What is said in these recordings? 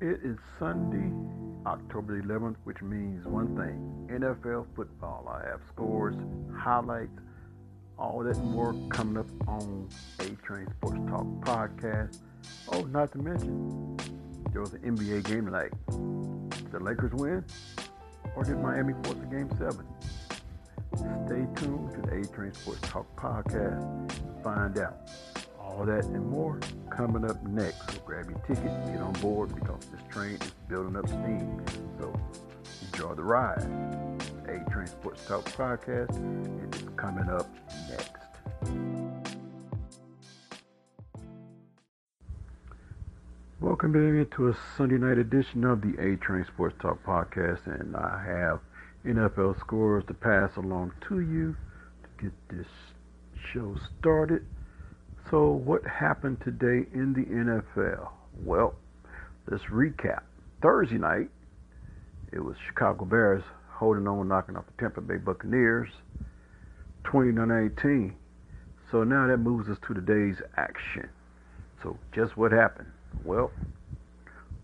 It is Sunday, October 11th, which means one thing NFL football. I have scores, highlights, all that and more coming up on A Train Sports Talk podcast. Oh, not to mention, there was an NBA game tonight. Did the Lakers win? Or did Miami force a game seven? Stay tuned to the A Train Sports Talk podcast find out. All that and more coming up next. So grab your ticket, get on board because this train is building up steam. So enjoy the ride. A Train Sports Talk podcast it is coming up next. Welcome into a Sunday night edition of the A Train Sports Talk podcast, and I have NFL scores to pass along to you to get this show started. So, what happened today in the NFL? Well, let's recap. Thursday night, it was Chicago Bears holding on, knocking off the Tampa Bay Buccaneers, 29-18. So now that moves us to today's action. So, just what happened? Well,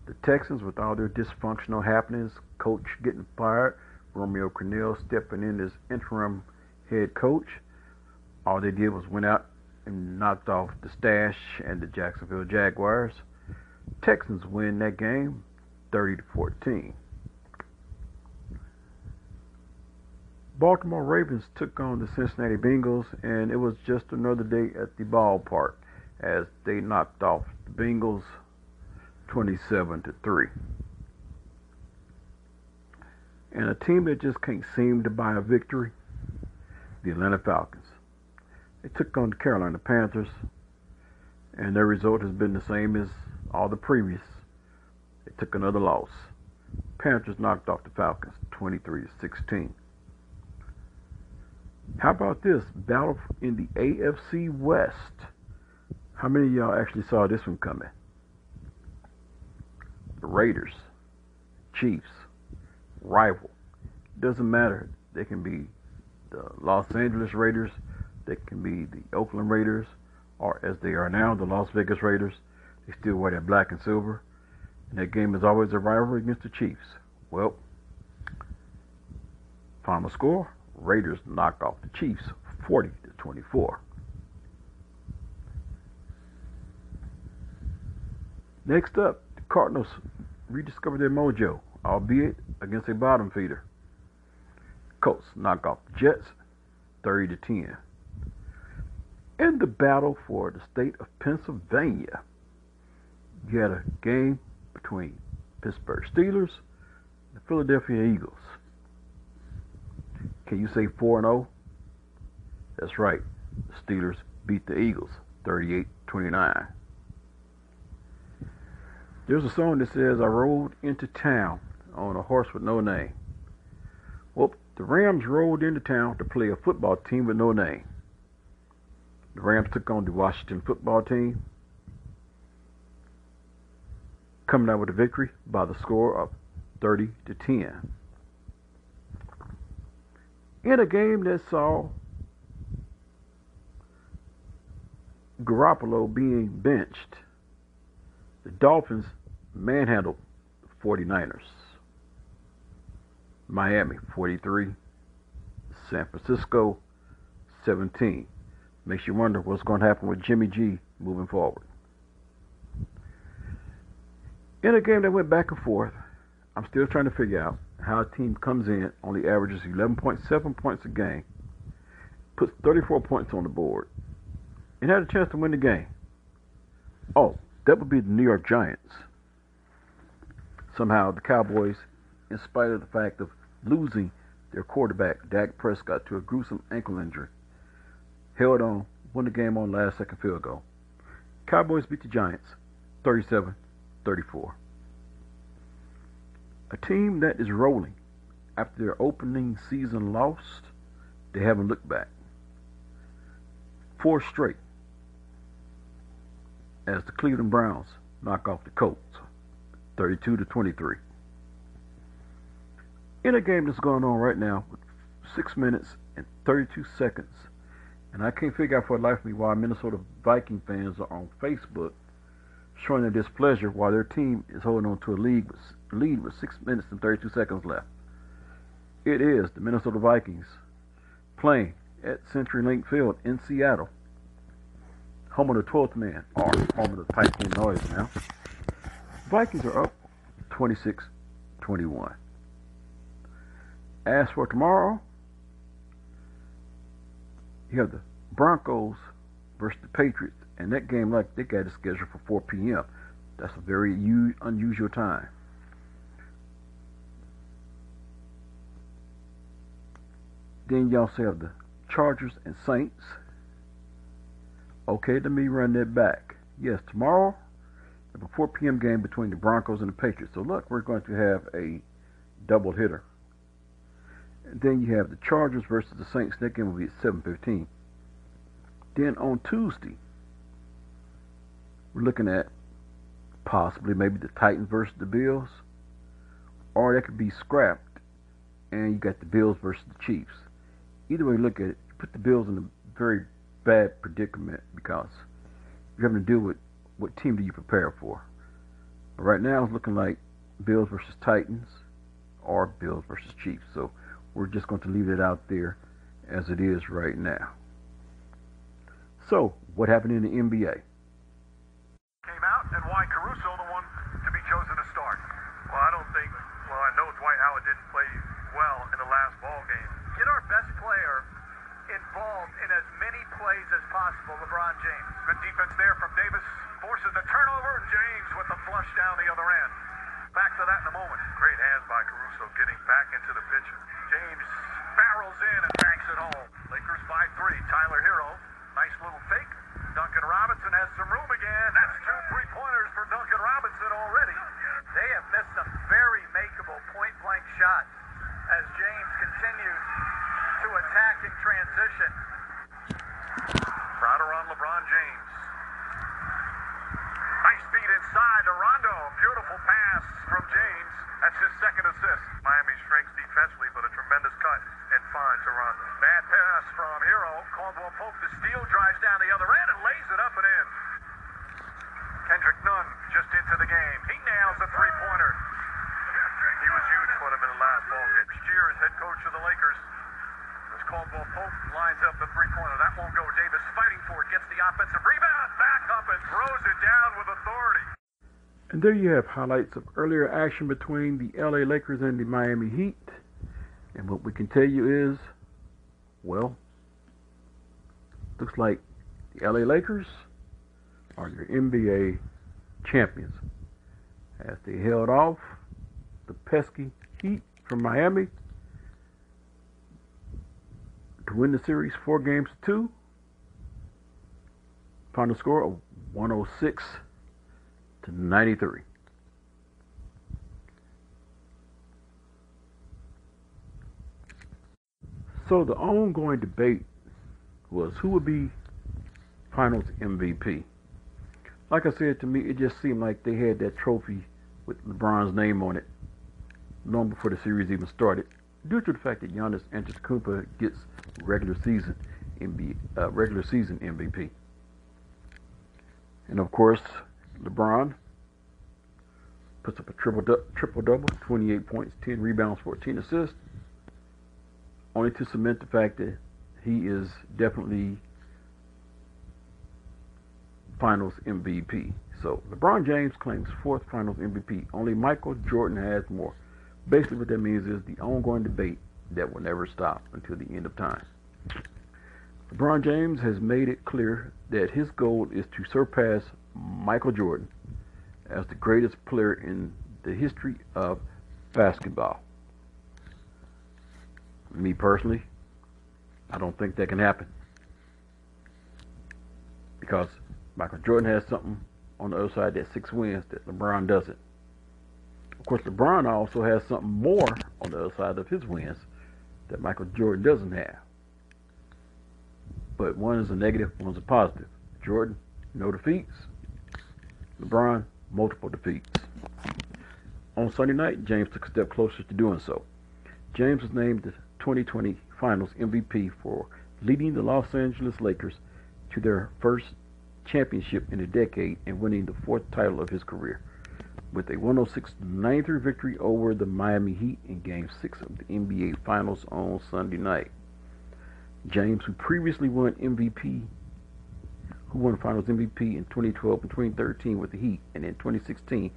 the Texans, with all their dysfunctional happenings, coach getting fired, Romeo Crennel stepping in as interim head coach, all they did was went out and knocked off the Stash and the Jacksonville Jaguars. Texans win that game 30 to 14. Baltimore Ravens took on the Cincinnati Bengals, and it was just another day at the ballpark as they knocked off the Bengals 27 to 3. And a team that just can't seem to buy a victory, the Atlanta Falcons. They took on the Carolina Panthers, and their result has been the same as all the previous. They took another loss. Panthers knocked off the Falcons 23 to 16. How about this battle in the AFC West? How many of y'all actually saw this one coming? The Raiders, Chiefs, rival. Doesn't matter. They can be the Los Angeles Raiders they can be the Oakland Raiders, or as they are now, the Las Vegas Raiders. They still wear that black and silver. And that game is always a rivalry against the Chiefs. Well, final score Raiders knock off the Chiefs 40 to 24. Next up, the Cardinals rediscovered their mojo, albeit against a bottom feeder. Colts knock off the Jets 30 to 10 in the battle for the state of Pennsylvania, you had a game between Pittsburgh Steelers and the Philadelphia Eagles. Can you say 4 0? That's right. The Steelers beat the Eagles 38 29. There's a song that says, I rode into town on a horse with no name. Well, the Rams rode into town to play a football team with no name. The Rams took on the Washington football team, coming out with a victory by the score of 30 to 10. In a game that saw Garoppolo being benched, the Dolphins manhandled the 49ers. Miami 43, San Francisco 17. Makes you wonder what's going to happen with Jimmy G moving forward. In a game that went back and forth, I'm still trying to figure out how a team comes in, only averages 11.7 points a game, puts 34 points on the board, and had a chance to win the game. Oh, that would be the New York Giants. Somehow the Cowboys, in spite of the fact of losing their quarterback, Dak Prescott, to a gruesome ankle injury, held on, won the game on last second field goal. Cowboys beat the Giants 37 34. A team that is rolling after their opening season loss, they haven't looked back. Four straight as the Cleveland Browns knock off the Colts 32 to 23. In a game that's going on right now with 6 minutes and 32 seconds and I can't figure out for the life of me why Minnesota Viking fans are on Facebook showing their displeasure while their team is holding on to a lead with, lead with 6 minutes and 32 seconds left. It is the Minnesota Vikings playing at CenturyLink Field in Seattle. Home of the 12th man, or home of the piping noise now. Vikings are up 26 21. As for tomorrow, you have the Broncos versus the Patriots, and that game, like they got it scheduled for 4 p.m. That's a very unusual time. Then also have the Chargers and Saints. Okay, let me run that back. Yes, tomorrow, a 4 p.m. game between the Broncos and the Patriots. So look, we're going to have a double hitter. Then you have the Chargers versus the Saints. That game will be at 7:15. Then on Tuesday, we're looking at possibly maybe the Titans versus the Bills, or that could be scrapped, and you got the Bills versus the Chiefs. Either way you look at it, you put the Bills in a very bad predicament because you're having to deal with what team do you prepare for. But right now it's looking like Bills versus Titans or Bills versus Chiefs. So we're just going to leave it out there as it is right now. So what happened in the NBA? Came out and why Caruso the one to be chosen to start? Well, I don't think. Well, I know Dwight Howard didn't play well in the last ball game. Get our best player involved in as many plays as possible, LeBron James. Good defense there from Davis. Forces the turnover, and James with the flush down the other end. Back to that in a moment. Great hands by Caruso getting back into the picture. James barrels in and banks it home. Lakers by three. Tyler Herro, Nice little fake. Duncan Robinson has some room again. That's two three-pointers for Duncan Robinson already. They have missed some very makeable point-blank shots as James continues to attack in transition. Crowder on LeBron James. Nice feed inside to Rondo. Beautiful pass from James. That's his second assist. Miami strengths defensively, but a tremendous cut and find to Rondo. Bad pass from Herro. Caldwell Pope the steal drives down the other end and lays it up and in. Kendrick Nunn just into the game. He nails a three-pointer. He was huge for them in the last ball game. Shears, head coach of the Lakers. As Caldwell Pope lines up the three-pointer. That won't go. Davis fighting for it. Gets the offensive rebound. Back up and throws it down with authority. And there you have highlights of earlier action between the LA Lakers and the Miami Heat. And what we can tell you is, well, looks like the LA Lakers are your NBA champions as they held off the pesky Heat from Miami to win the series four games to two. Final score of 106 to 93. So the ongoing debate was who would be finals MVP. Like I said, to me, it just seemed like they had that trophy with LeBron's name on it long before the series even started, due to the fact that Giannis Antetokounmpo gets regular season NBA, uh, regular season MVP. And of course, LeBron puts up a triple du- triple double, 28 points, 10 rebounds, 14 assists, only to cement the fact that he is definitely Finals MVP. So LeBron James claims fourth Finals MVP. Only Michael Jordan has more. Basically, what that means is the ongoing debate that will never stop until the end of time. LeBron James has made it clear that his goal is to surpass Michael Jordan as the greatest player in the history of basketball. Me personally, I don't think that can happen. Because Michael Jordan has something on the other side that six wins that LeBron doesn't. Of course, LeBron also has something more on the other side of his wins that Michael Jordan doesn't have. But one is a negative, one's a positive. Jordan, no defeats. LeBron, multiple defeats. On Sunday night, James took a step closer to doing so. James was named the 2020 Finals MVP for leading the Los Angeles Lakers to their first championship in a decade and winning the fourth title of his career with a 106-93 victory over the Miami Heat in Game 6 of the NBA Finals on Sunday night. James, who previously won MVP, who won Finals MVP in 2012 and 2013 with the Heat, and in 2016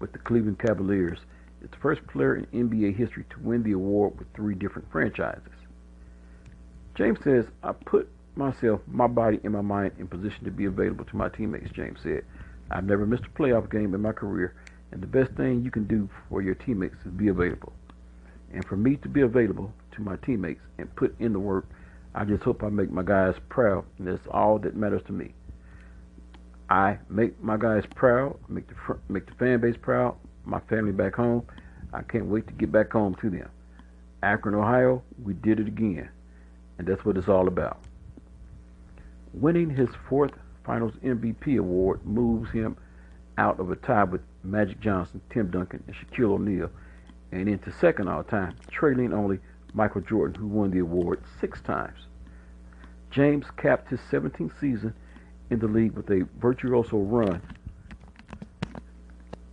with the Cleveland Cavaliers, It's the first player in NBA history to win the award with three different franchises. James says, I put myself, my body, and my mind in position to be available to my teammates, James said. I've never missed a playoff game in my career, and the best thing you can do for your teammates is be available. And for me to be available to my teammates and put in the work, I just hope I make my guys proud, and that's all that matters to me. I make my guys proud, make the make the fan base proud, my family back home. I can't wait to get back home to them. Akron, Ohio, we did it again, and that's what it's all about. Winning his fourth Finals MVP award moves him out of a tie with Magic Johnson, Tim Duncan, and Shaquille O'Neal, and into second all time, trailing only Michael Jordan, who won the award six times. James capped his 17th season in the league with a virtuoso run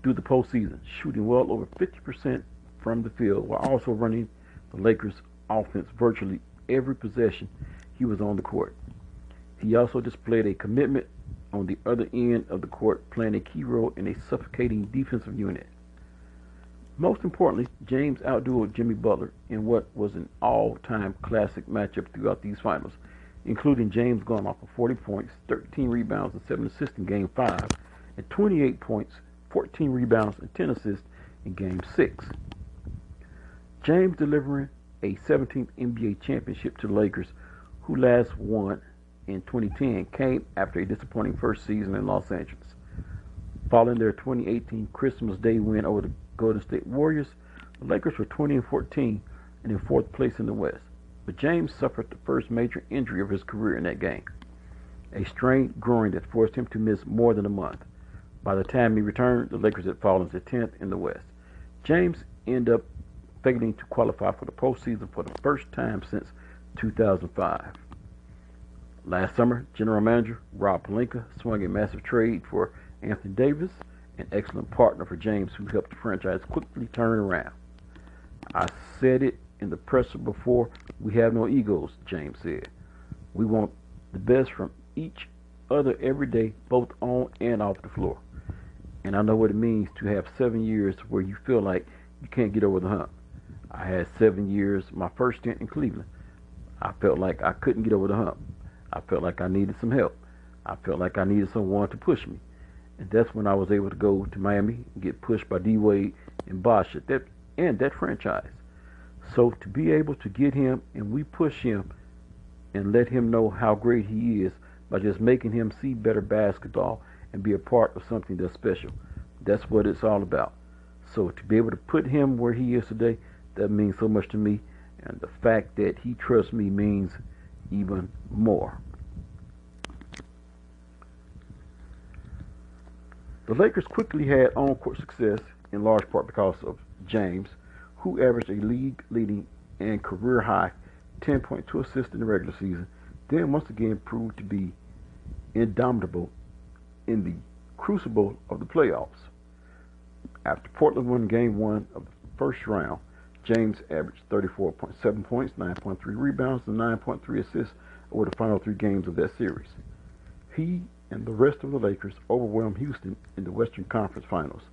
through the postseason, shooting well over 50% from the field while also running the Lakers' offense virtually every possession he was on the court. He also displayed a commitment on the other end of the court, playing a key role in a suffocating defensive unit. Most importantly, James outdueled Jimmy Butler in what was an all-time classic matchup throughout these finals, including James going off for 40 points, 13 rebounds, and 7 assists in Game 5, and 28 points, 14 rebounds, and 10 assists in Game 6. James delivering a 17th NBA championship to the Lakers, who last won in 2010 came after a disappointing first season in Los Angeles. Following their 2018 Christmas Day win over the Golden State Warriors, the Lakers were 20 and 14 and in fourth place in the West. But James suffered the first major injury of his career in that game, a strained groin that forced him to miss more than a month. By the time he returned, the Lakers had fallen to 10th in the West. James ended up failing to qualify for the postseason for the first time since 2005. Last summer, General Manager Rob Pelinka swung a massive trade for Anthony Davis, an excellent partner for James who helped the franchise quickly turn around. I said it in the presser before, we have no egos, James said. We want the best from each other every day, both on and off the floor. And I know what it means to have seven years where you feel like you can't get over the hump. I had seven years, my first stint in Cleveland. I felt like I couldn't get over the hump. I felt like I needed some help. I felt like I needed someone to push me. And that's when I was able to go to Miami and get pushed by D Wade and Bosh at that and that franchise. So to be able to get him and we push him and let him know how great he is by just making him see better basketball and be a part of something that's special. That's what it's all about. So to be able to put him where he is today, that means so much to me. And the fact that he trusts me means even more. The Lakers quickly had on-court success in large part because of James, who averaged a league-leading and career-high 10.2 assists in the regular season, then once again proved to be indomitable in the crucible of the playoffs. After Portland won game one of the first round, James averaged 34.7 points, 9.3 rebounds, and 9.3 assists over the final three games of that series. He and the rest of the Lakers overwhelmed Houston in the Western Conference Finals.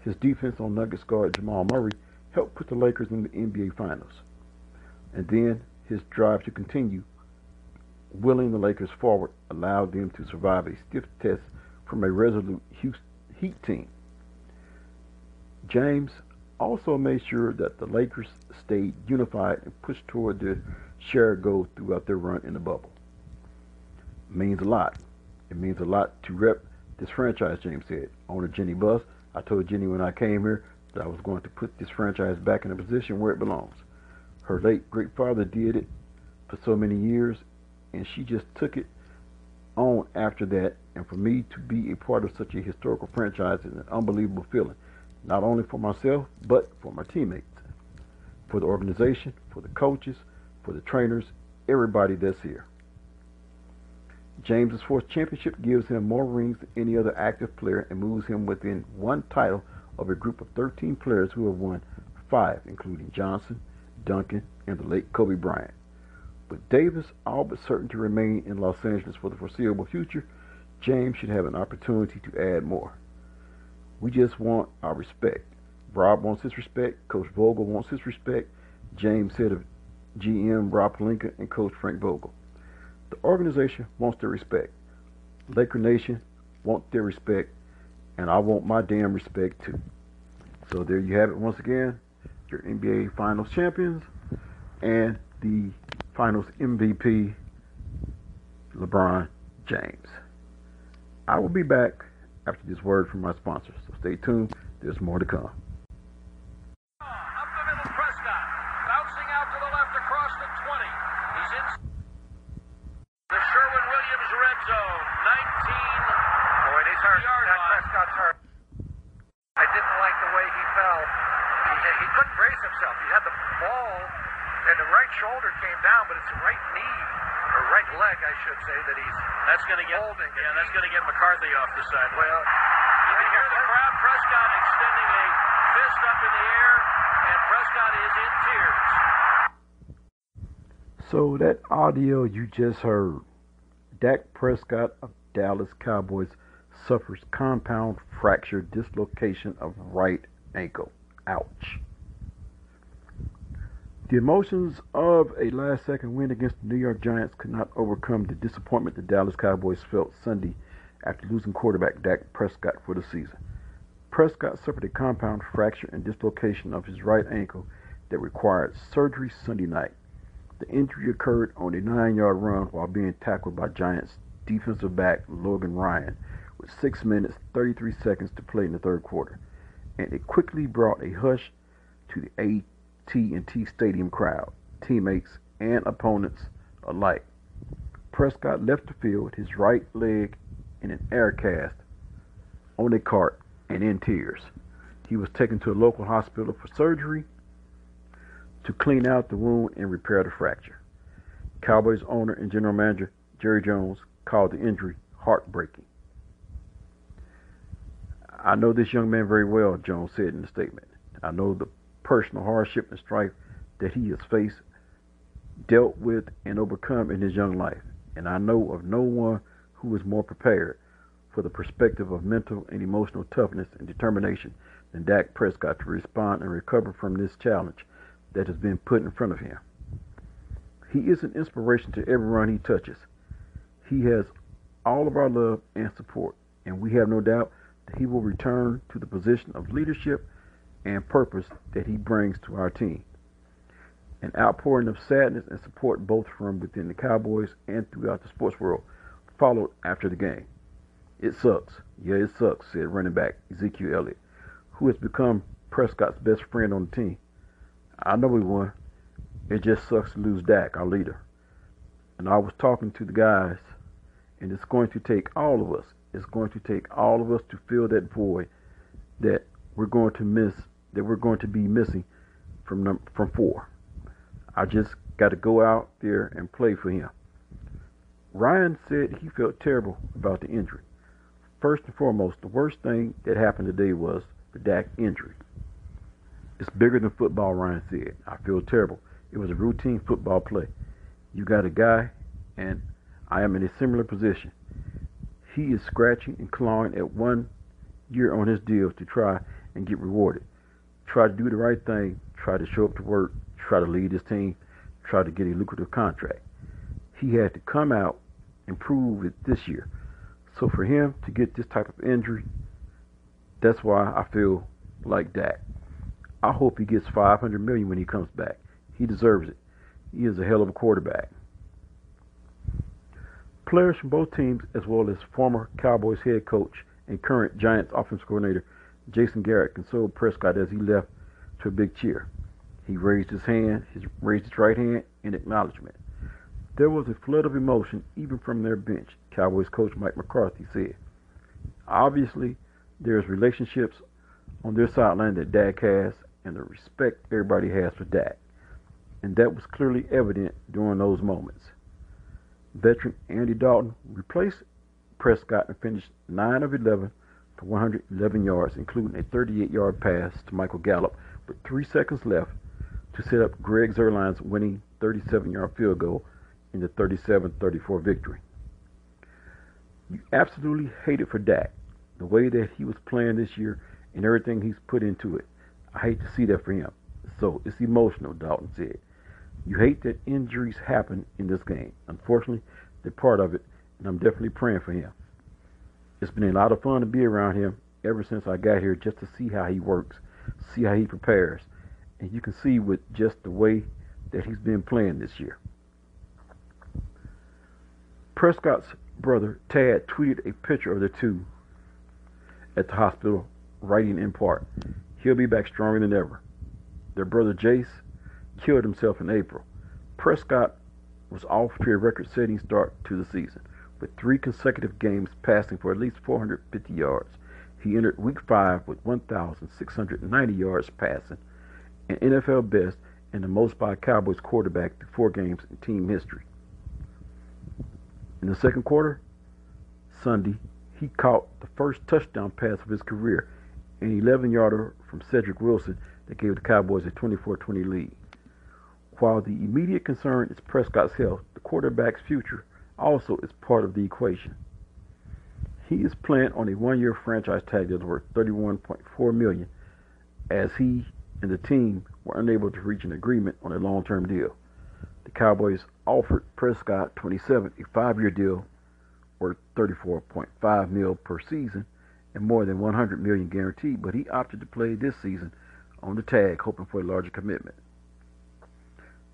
His defense on Nuggets guard Jamal Murray helped put the Lakers in the NBA Finals. And then his drive to continue willing the Lakers forward allowed them to survive a stiff test from a resolute Heat team. James also made sure that the Lakers stayed unified and pushed toward their shared goal throughout their run in the bubble. It means a lot. It means a lot to rep this franchise, James said. Owner Jenny Buss, I told Jenny when I came here that I was going to put this franchise back in a position where it belongs. Her late great father did it for so many years, and she just took it on after that. And for me to be a part of such a historical franchise is an unbelievable feeling not only for myself, but for my teammates, for the organization, for the coaches, for the trainers, everybody that's here. James's fourth championship gives him more rings than any other active player and moves him within one title of a group of 13 players who have won five, including Johnson, Duncan, and the late Kobe Bryant. With Davis all but certain to remain in Los Angeles for the foreseeable future, James should have an opportunity to add more. We just want our respect. Rob wants his respect. Coach Vogel wants his respect. James said of GM Rob Pelinka and Coach Frank Vogel. The organization wants their respect. Laker Nation wants their respect, and I want my damn respect too. So there you have it once again, your NBA Finals champions and the Finals MVP, LeBron James. I will be back after this word from my sponsors, so stay tuned. There's more to come. Should say that he's that's going to get holding. Yeah, that's going to get McCarthy off the side. Well, you can hear the crowd. Prescott extending a fist up in the air, and Prescott is in tears. So that audio you just heard, Dak Prescott of Dallas Cowboys suffers compound fracture dislocation of right ankle. Ouch. The emotions of a last second win against the New York Giants could not overcome the disappointment the Dallas Cowboys felt Sunday after losing quarterback Dak Prescott for the season. Prescott suffered a compound fracture and dislocation of his right ankle that required surgery Sunday night. The injury occurred on a nine yard run while being tackled by Giants defensive back Logan Ryan with 6 minutes 33 seconds to play in the third quarter, and it quickly brought a hush to the AT&T Stadium crowd, teammates and opponents alike. Prescott left the field, his right leg in an air cast, on a cart, and in tears. He was taken to a local hospital for surgery to clean out the wound and repair the fracture. Cowboys owner and general manager Jerry Jones called the injury heartbreaking. I know this young man very well, Jones said in the statement. I know the personal hardship and strife that he has faced, dealt with, and overcome in his young life. And I know of no one who is more prepared for the perspective of mental and emotional toughness and determination than Dak Prescott to respond and recover from this challenge that has been put in front of him. He is an inspiration to everyone he touches. He has all of our love and support, and we have no doubt that he will return to the position of leadership and purpose that he brings to our team. An outpouring of sadness and support both from within the Cowboys and throughout the sports world followed after the game. It sucks. Yeah, it sucks, said running back Ezekiel Elliott, who has become Prescott's best friend on the team. I know we won. It just sucks to lose Dak, our leader. And I was talking to the guys, and it's going to take all of us. It's going to take all of us to fill that void that we're going to miss that we're going to be missing from num- from four. I just got to go out there and play for him. Ryan said he felt terrible about the injury. First and foremost, the worst thing that happened today was the Dak injury. It's bigger than football, Ryan said. I feel terrible. It was a routine football play. You got a guy, and I am in a similar position. He is scratching and clawing at one year on his deal to try and get rewarded try to do the right thing, try to show up to work, try to lead his team, try to get a lucrative contract. He had to come out and prove it this year. So for him to get this type of injury, that's why I feel like Dak. I hope he gets 500 million when he comes back. He deserves it. He is a hell of a quarterback. Players from both teams, as well as former Cowboys head coach and current Giants offensive coordinator Jason Garrett consoled Prescott as he left to a big cheer. He raised his hand, his raised his right hand in acknowledgement. There was a flood of emotion even from their bench, Cowboys coach Mike McCarthy said. Obviously, there's relationships on their sideline that Dak has and the respect everybody has for Dak. And that was clearly evident during those moments. veteran Andy Dalton replaced Prescott and finished 9 of 11 for 111 yards, including a 38 yard pass to Michael Gallup with three seconds left to set up Greg Zuerlein's winning 37 yard field goal in the 37 34 victory. You absolutely hate it for Dak, the way that he was playing this year and everything he's put into it. I hate to see that for him. So it's emotional, Dalton said. You hate that injuries happen in this game. Unfortunately, they're part of it, and I'm definitely praying for him. It's been a lot of fun to be around him ever since I got here just to see how he works, see how he prepares. And you can see with just the way that he's been playing this year. Prescott's brother, Tad, tweeted a picture of the two at the hospital, writing in part, He'll be back stronger than ever. Their brother Jace killed himself in April. Prescott was off to a record setting start to the season, with three consecutive games passing for at least 450 yards. He entered week five with 1,690 yards passing, an NFL best and the most by a Cowboys quarterback through four games in team history. In the second quarter, Sunday, he caught the first touchdown pass of his career, an 11 yarder from Cedric Wilson that gave the Cowboys a 24 20 lead. While the immediate concern is Prescott's health, the quarterback's future also is part of the equation. He is playing on a one-year franchise tag that's worth 31.4 million, as he and the team were unable to reach an agreement on a long-term deal. The Cowboys offered Prescott 27 a five-year deal worth 34.5 mil per season and more than 100 million guaranteed, but he opted to play this season on the tag, hoping for a larger commitment.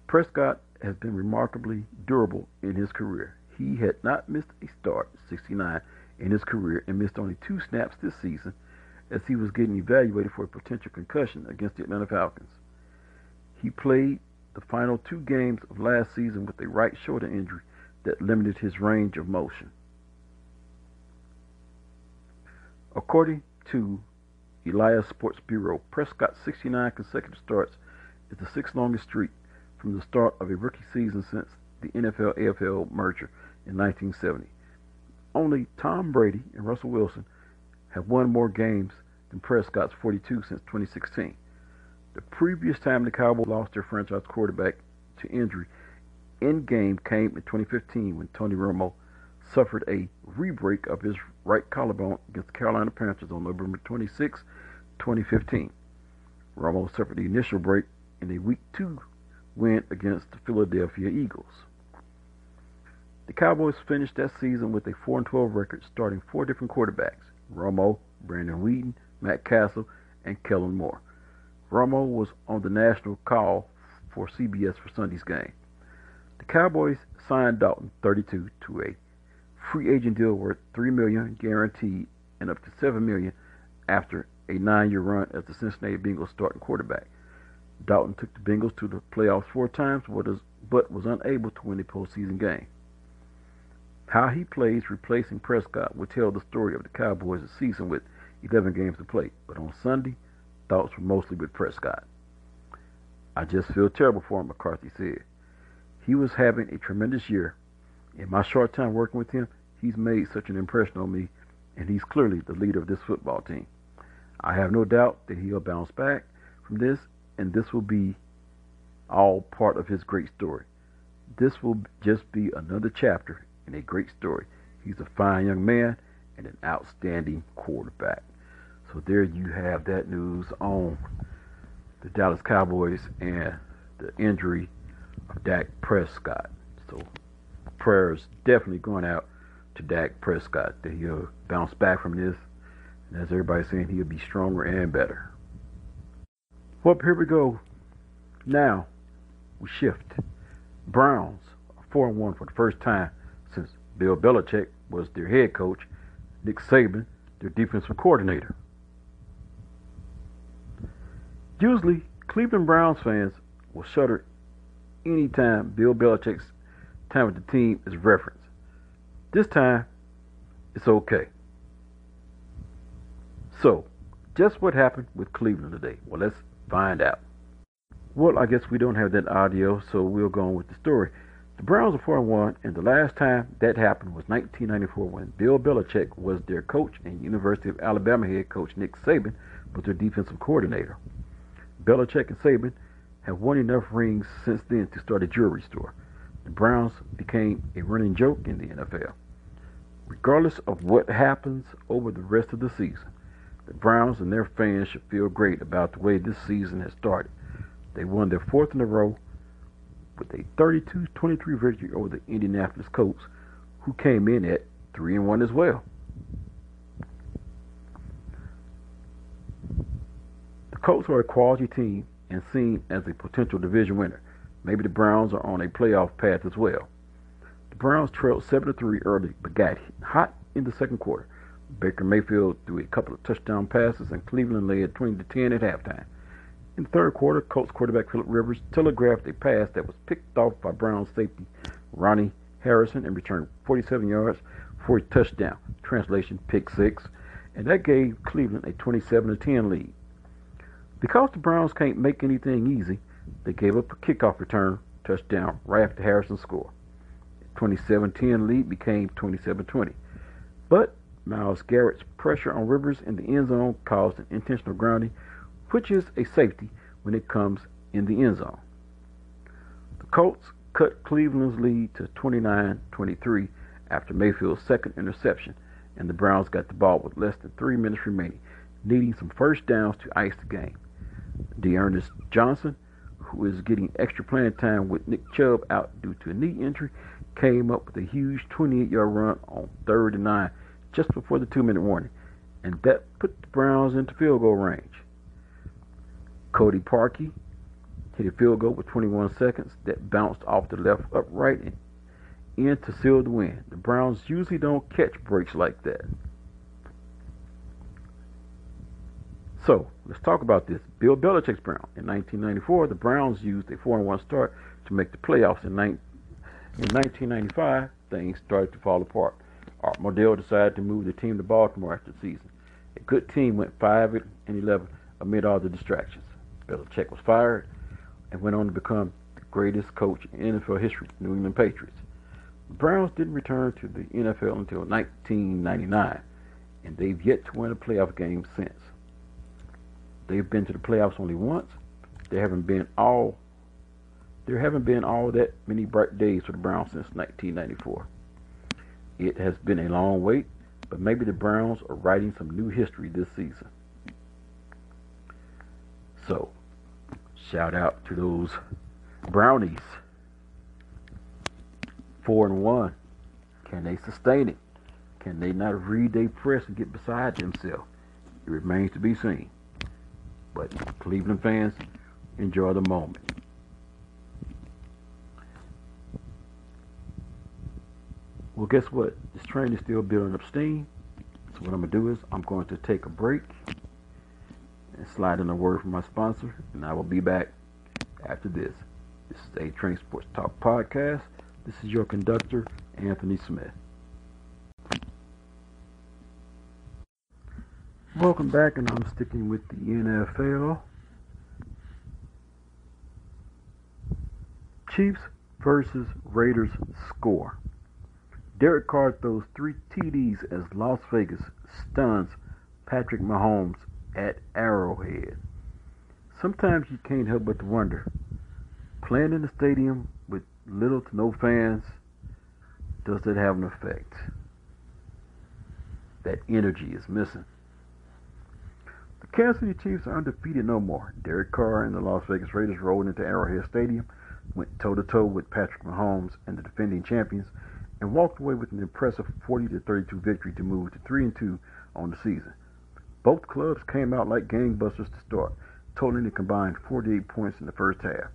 Prescott has been remarkably durable in his career. He had not missed a start, 69, in his career and missed only two snaps this season as he was getting evaluated for a potential concussion against the Atlanta Falcons. He played the final two games of last season with a right shoulder injury that limited his range of motion. According to Elias Sports Bureau, Prescott's 69 consecutive starts is the sixth longest streak from the start of a rookie season since the NFL AFL merger in 1970. Only Tom Brady and Russell Wilson have won more games than Prescott's 42 since 2016. The previous time the Cowboys lost their franchise quarterback to injury in game came in 2015 when Tony Romo suffered a re-break of his right collarbone against the Carolina Panthers on November 26, 2015. Romo suffered the initial break in a Week 2 win against the Philadelphia Eagles. The Cowboys finished that season with a 4-12 record, starting four different quarterbacks: Romo, Brandon Weeden, Matt Cassel, and Kellen Moore. Romo was on the national call for CBS for Sunday's game. The Cowboys signed Dalton 32 to a free agent deal worth 3 million guaranteed and up to 7 million after a nine-year run as the Cincinnati Bengals starting quarterback. Dalton took the Bengals to the playoffs four times, but was unable to win a postseason game. How he plays replacing Prescott will tell the story of the Cowboys season with 11 games to play. But on Sunday, thoughts were mostly with Prescott. I just feel terrible for him, McCarthy said. He was having a tremendous year. In my short time working with him, he's made such an impression on me, and he's clearly the leader of this football team. I have no doubt that he'll bounce back from this, and this will be all part of his great story. This will just be another chapter in a great story. He's a fine young man and an outstanding quarterback. So there you have that news on the Dallas Cowboys and the injury of Dak Prescott. So prayers definitely going out to Dak Prescott that he'll bounce back from this. And as everybody's saying, he'll be stronger and better. Well, here we go. Now we shift. Browns are 4 1 for the first time Bill Belichick was their head coach, Nick Saban, their defensive coordinator. Usually, Cleveland Browns fans will shudder anytime Bill Belichick's time with the team is referenced. This time, it's okay. So, just what happened with Cleveland today? Well, let's find out. Well, I guess we don't have that audio, so we'll go on with the story. The Browns are 4 1, and the last time that happened was 1994 when Bill Belichick was their coach and University of Alabama head coach Nick Saban was their defensive coordinator. Belichick and Saban have won enough rings since then to start a jewelry store. The Browns became a running joke in the NFL. Regardless of what happens over the rest of the season, the Browns and their fans should feel great about the way this season has started. They won their fourth in a row with a 32-23 victory over the Indianapolis Colts, who came in at 3 and 1 as well. The Colts are a quality team and seen as a potential division winner. Maybe the Browns are on a playoff path as well. The Browns trailed 7 3 early, but got hot in the second quarter. Baker Mayfield threw a couple of touchdown passes, and Cleveland led 20 10 at halftime. In the third quarter, Colts quarterback Philip Rivers telegraphed a pass that was picked off by Browns safety Ronnie Harrison and returned 47 yards for a touchdown. Translation: pick six, and that gave Cleveland a 27 10 lead. Because the Browns can't make anything easy, they gave up a kickoff return touchdown right after Harrison scored. 27-10 lead became 27-20. But Myles Garrett's pressure on Rivers in the end zone caused an intentional grounding, which is a safety when it comes in the end zone. The Colts cut Cleveland's lead to 29-23 after Mayfield's second interception, and the Browns got the ball with less than three minutes remaining, needing some first downs to ice the game. D'Ernest Johnson, who is getting extra playing time with Nick Chubb out due to a knee injury, came up with a huge 28-yard run on third and nine just before the two-minute warning, and that put the Browns into field goal range. Cody Parkey hit a field goal with 21 seconds that bounced off the left upright and in to seal the win. The Browns usually don't catch breaks like that. So let's talk about this. Bill Belichick's Brown. In 1994, the Browns used a 4-1 start to make the playoffs. In, in 1995, things started to fall apart. Art Modell decided to move the team to Baltimore after the season. A good team went 5 and 11 amid all the distractions. Belichick was fired and went on to become the greatest coach in NFL history, New England Patriots. The Browns didn't return to the NFL until 1999, and they've yet to win a playoff game since. They've been to the playoffs only once. There haven't been all there haven't been all that many bright days for the Browns since 1994. It has been a long wait, but maybe the Browns are writing some new history this season. So, shout out to those Brownies. Four and one. Can they sustain it? Can they not read their press and get beside themselves? It remains to be seen. But Cleveland fans, enjoy the moment. Well, guess what? This train is still building up steam. So what I'm to do is I'm going to take a break slide in a word from my sponsor, and I will be back after this. This is A Train Sports Talk Podcast. This is your conductor, Anthony Smith. Welcome back, and I'm sticking with the NFL. Chiefs versus Raiders score. Derek Carr throws three TDs as Las Vegas stuns Patrick Mahomes at Arrowhead. Sometimes you can't help but wonder playing in the stadium with little to no fans, does that have an effect? That energy is missing. The Kansas City Chiefs are undefeated no more. Derek Carr and the Las Vegas Raiders rolled into Arrowhead Stadium, went toe to toe with Patrick Mahomes and the defending champions, and walked away with an impressive 40 to 32 victory to move to 3 and 2 on the season. Both clubs came out like gangbusters to start, totaling a combined 48 points in the first half.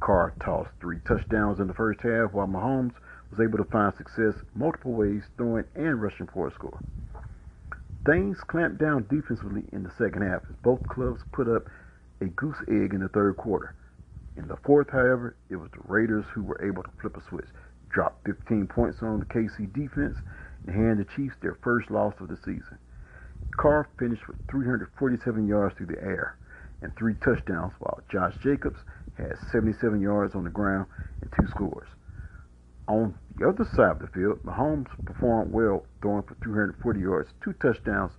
Carr tossed three touchdowns in the first half, while Mahomes was able to find success multiple ways, throwing and rushing for a score. Things clamped down defensively in the second half as both clubs put up a goose egg in the third quarter. In the fourth, however, it was the Raiders who were able to flip a switch, drop 15 points on the KC defense, and hand the Chiefs their first loss of the season. Carr finished with 347 yards through the air and three touchdowns, while Josh Jacobs had 77 yards on the ground and two scores. On the other side of the field, Mahomes performed well, throwing for 340 yards, two touchdowns,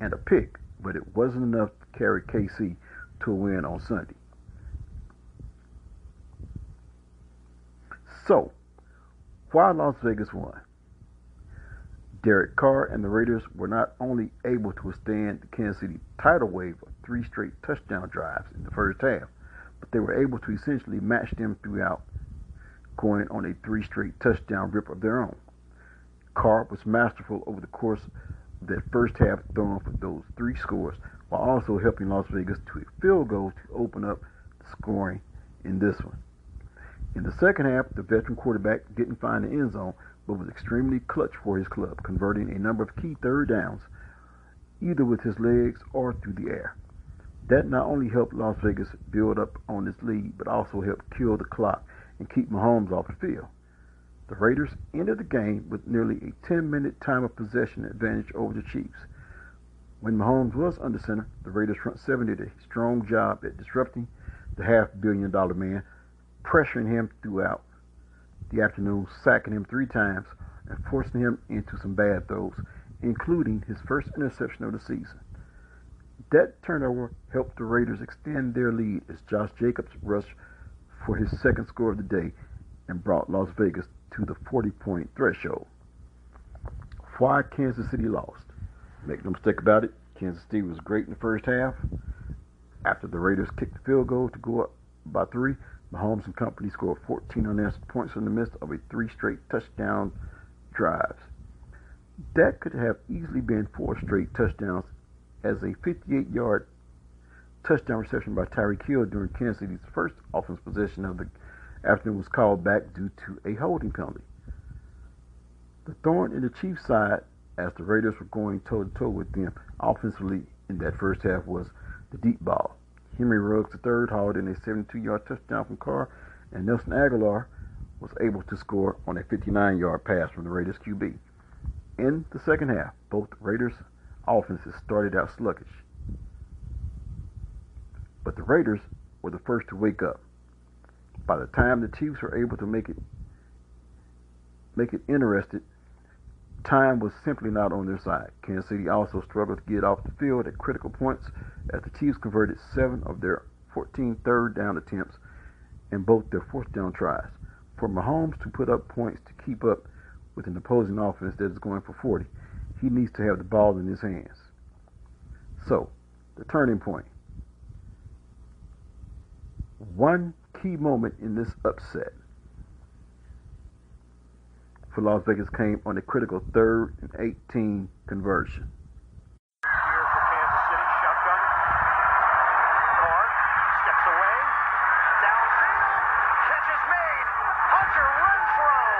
and a pick, but it wasn't enough to carry KC to a win on Sunday. So, why Las Vegas won? Derek Carr and the Raiders were not only able to withstand the Kansas City tidal wave of three straight touchdown drives in the first half, but they were able to essentially match them throughout, going on a three straight touchdown rip of their own. Carr was masterful over the course of that first half, throwing for those three scores, while also helping Las Vegas to a field goal to open up the scoring in this one. In the second half, the veteran quarterback didn't find the end zone, but was extremely clutch for his club, converting a number of key third downs, either with his legs or through the air. That not only helped Las Vegas build up on its lead, but also helped kill the clock and keep Mahomes off the field. The Raiders ended the game with nearly a 10-minute time of possession advantage over the Chiefs. When Mahomes was under center, the Raiders front seven did a strong job at disrupting the half-billion dollar man, pressuring him throughout the afternoon, sacking him three times and forcing him into some bad throws, including his first interception of the season. That turnover helped the Raiders extend their lead as Josh Jacobs rushed for his second score of the day and brought Las Vegas to the 40 point threshold. Why Kansas City lost? Make no mistake about it, Kansas City was great in the first half. After the Raiders kicked the field goal to go up by three, Mahomes and company scored 14 unanswered points in the midst of a three straight touchdown drives. That could have easily been four straight touchdowns as a 58-yard touchdown reception by Tyreek Hill during Kansas City's first offense possession of the afternoon was called back due to a holding penalty. The thorn in the Chiefs' side as the Raiders were going toe-to-toe with them offensively in that first half was the deep ball. Henry Ruggs III hauled in a 72-yard touchdown from Carr, and Nelson Agholor was able to score on a 59-yard pass from the Raiders QB. In the second half, both Raiders offenses started out sluggish. But the Raiders were the first to wake up. By the time the Chiefs were able to make it make it interested, time was simply not on their side. Kansas City also struggled to get off the field at critical points as the Chiefs converted seven of their 14 third down attempts and both their fourth down tries. For Mahomes to put up points to keep up with an opposing offense that is going for 40, he needs to have the ball in his hands. So, the turning point. One key moment in this upset for Las Vegas came on a critical third and 18 conversion. Here for Kansas City, shotgun. Carr steps away. Downfield. Catch is made. Hunter Renfrow.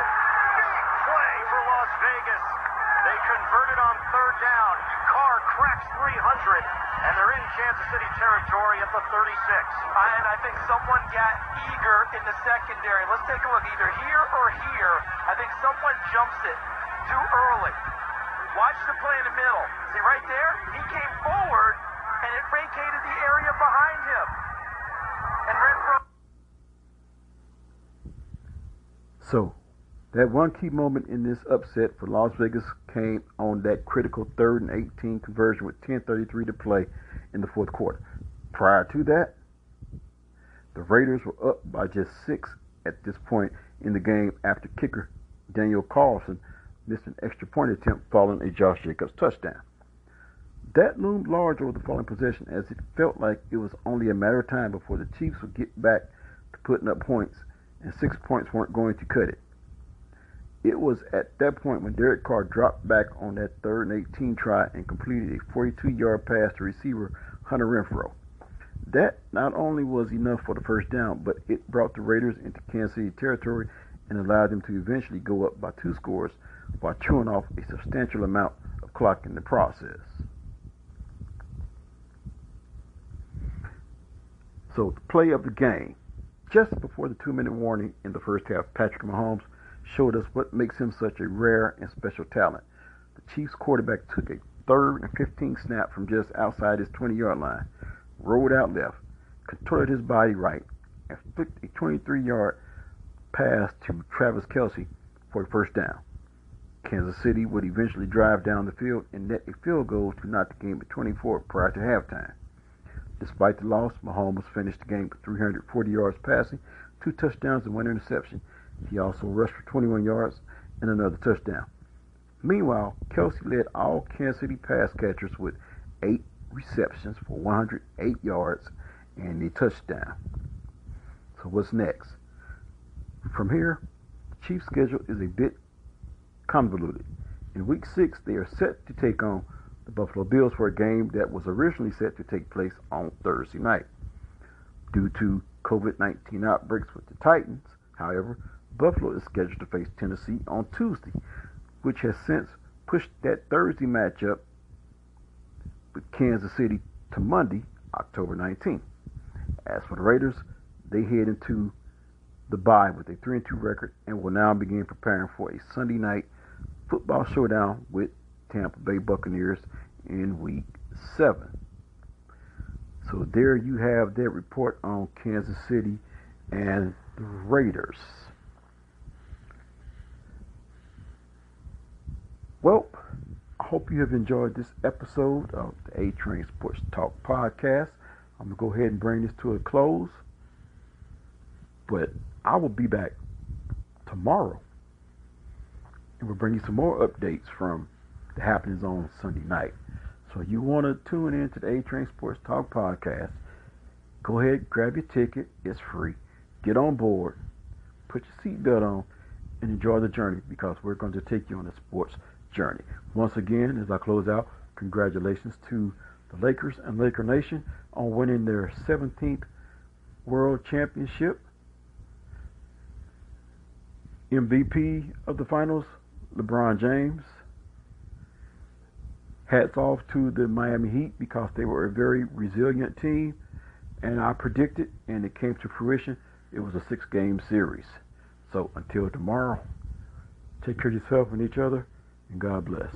Big play for Las Vegas. They converted on third down. Carr cracks 300, and they're in Kansas City territory at the 36. And I think someone got eager in the secondary. Let's take a look, either here or here. I think someone jumps it too early. Watch the play in the middle. See right there? He came forward, and it vacated the area behind him. And Renfrow. So, that one key moment in this upset for Las Vegas came on that critical third and 18 conversion with 10:33 to play in the fourth quarter. Prior to that, the Raiders were up by just six at this point in the game after kicker Daniel Carlson missed an extra point attempt following a Josh Jacobs touchdown. That loomed large over the following possession as it felt like it was only a matter of time before the Chiefs would get back to putting up points, and six points weren't going to cut it. It was at that point when Derek Carr dropped back on that third and 18 try and completed a 42-yard pass to receiver Hunter Renfrow. That not only was enough for the first down, but it brought the Raiders into Kansas City territory and allowed them to eventually go up by two scores while chewing off a substantial amount of clock in the process. So, the play of the game. Just before the two minute warning in the first half, Patrick Mahomes showed us what makes him such a rare and special talent. The Chiefs quarterback took a third and 15 snap from just outside his 20 yard line, rolled out left, contorted his body right, and flicked a 23 yard pass to Travis Kelce for a first down. Kansas City would eventually drive down the field and net a field goal to knot the game at 24 prior to halftime. Despite the loss, Mahomes finished the game with 340 yards passing, two touchdowns, and one interception. He also rushed for 21 yards and another touchdown. Meanwhile, Kelce led all Kansas City pass catchers with eight receptions for 108 yards and a touchdown. So what's next? From here, the Chiefs' schedule is a bit convoluted. In week six, they are set to take on the Buffalo Bills for a game that was originally set to take place on Thursday night. Due to COVID 19 outbreaks with the Titans, however, Buffalo is scheduled to face Tennessee on Tuesday, which has since pushed that Thursday matchup with Kansas City to Monday, October 19th. As for the Raiders, they head into the bye with a 3 and 2 record and will now begin preparing for a Sunday night football showdown with Tampa Bay Buccaneers in week 7. So there you have that report on Kansas City and the Raiders. Well, I hope you have enjoyed this episode of the A Train Sports Talk podcast. I'm going to go ahead and bring this to a close. But I will be back tomorrow. And we'll bring you some more updates from the happenings on Sunday night. So you want to tune in to the A Train Sports Talk podcast, go ahead, grab your ticket. It's free. Get on board, put your seatbelt on, and enjoy the journey because we're going to take you on a sports journey. Once again, as I close out, congratulations to the Lakers and Laker Nation on winning their 17th World Championship. MVP of the finals, LeBron James. Hats off to the Miami Heat because they were a very resilient team. And I predicted, and it came to fruition, it was a six game series. So until tomorrow, take care of yourself and each other, God bless.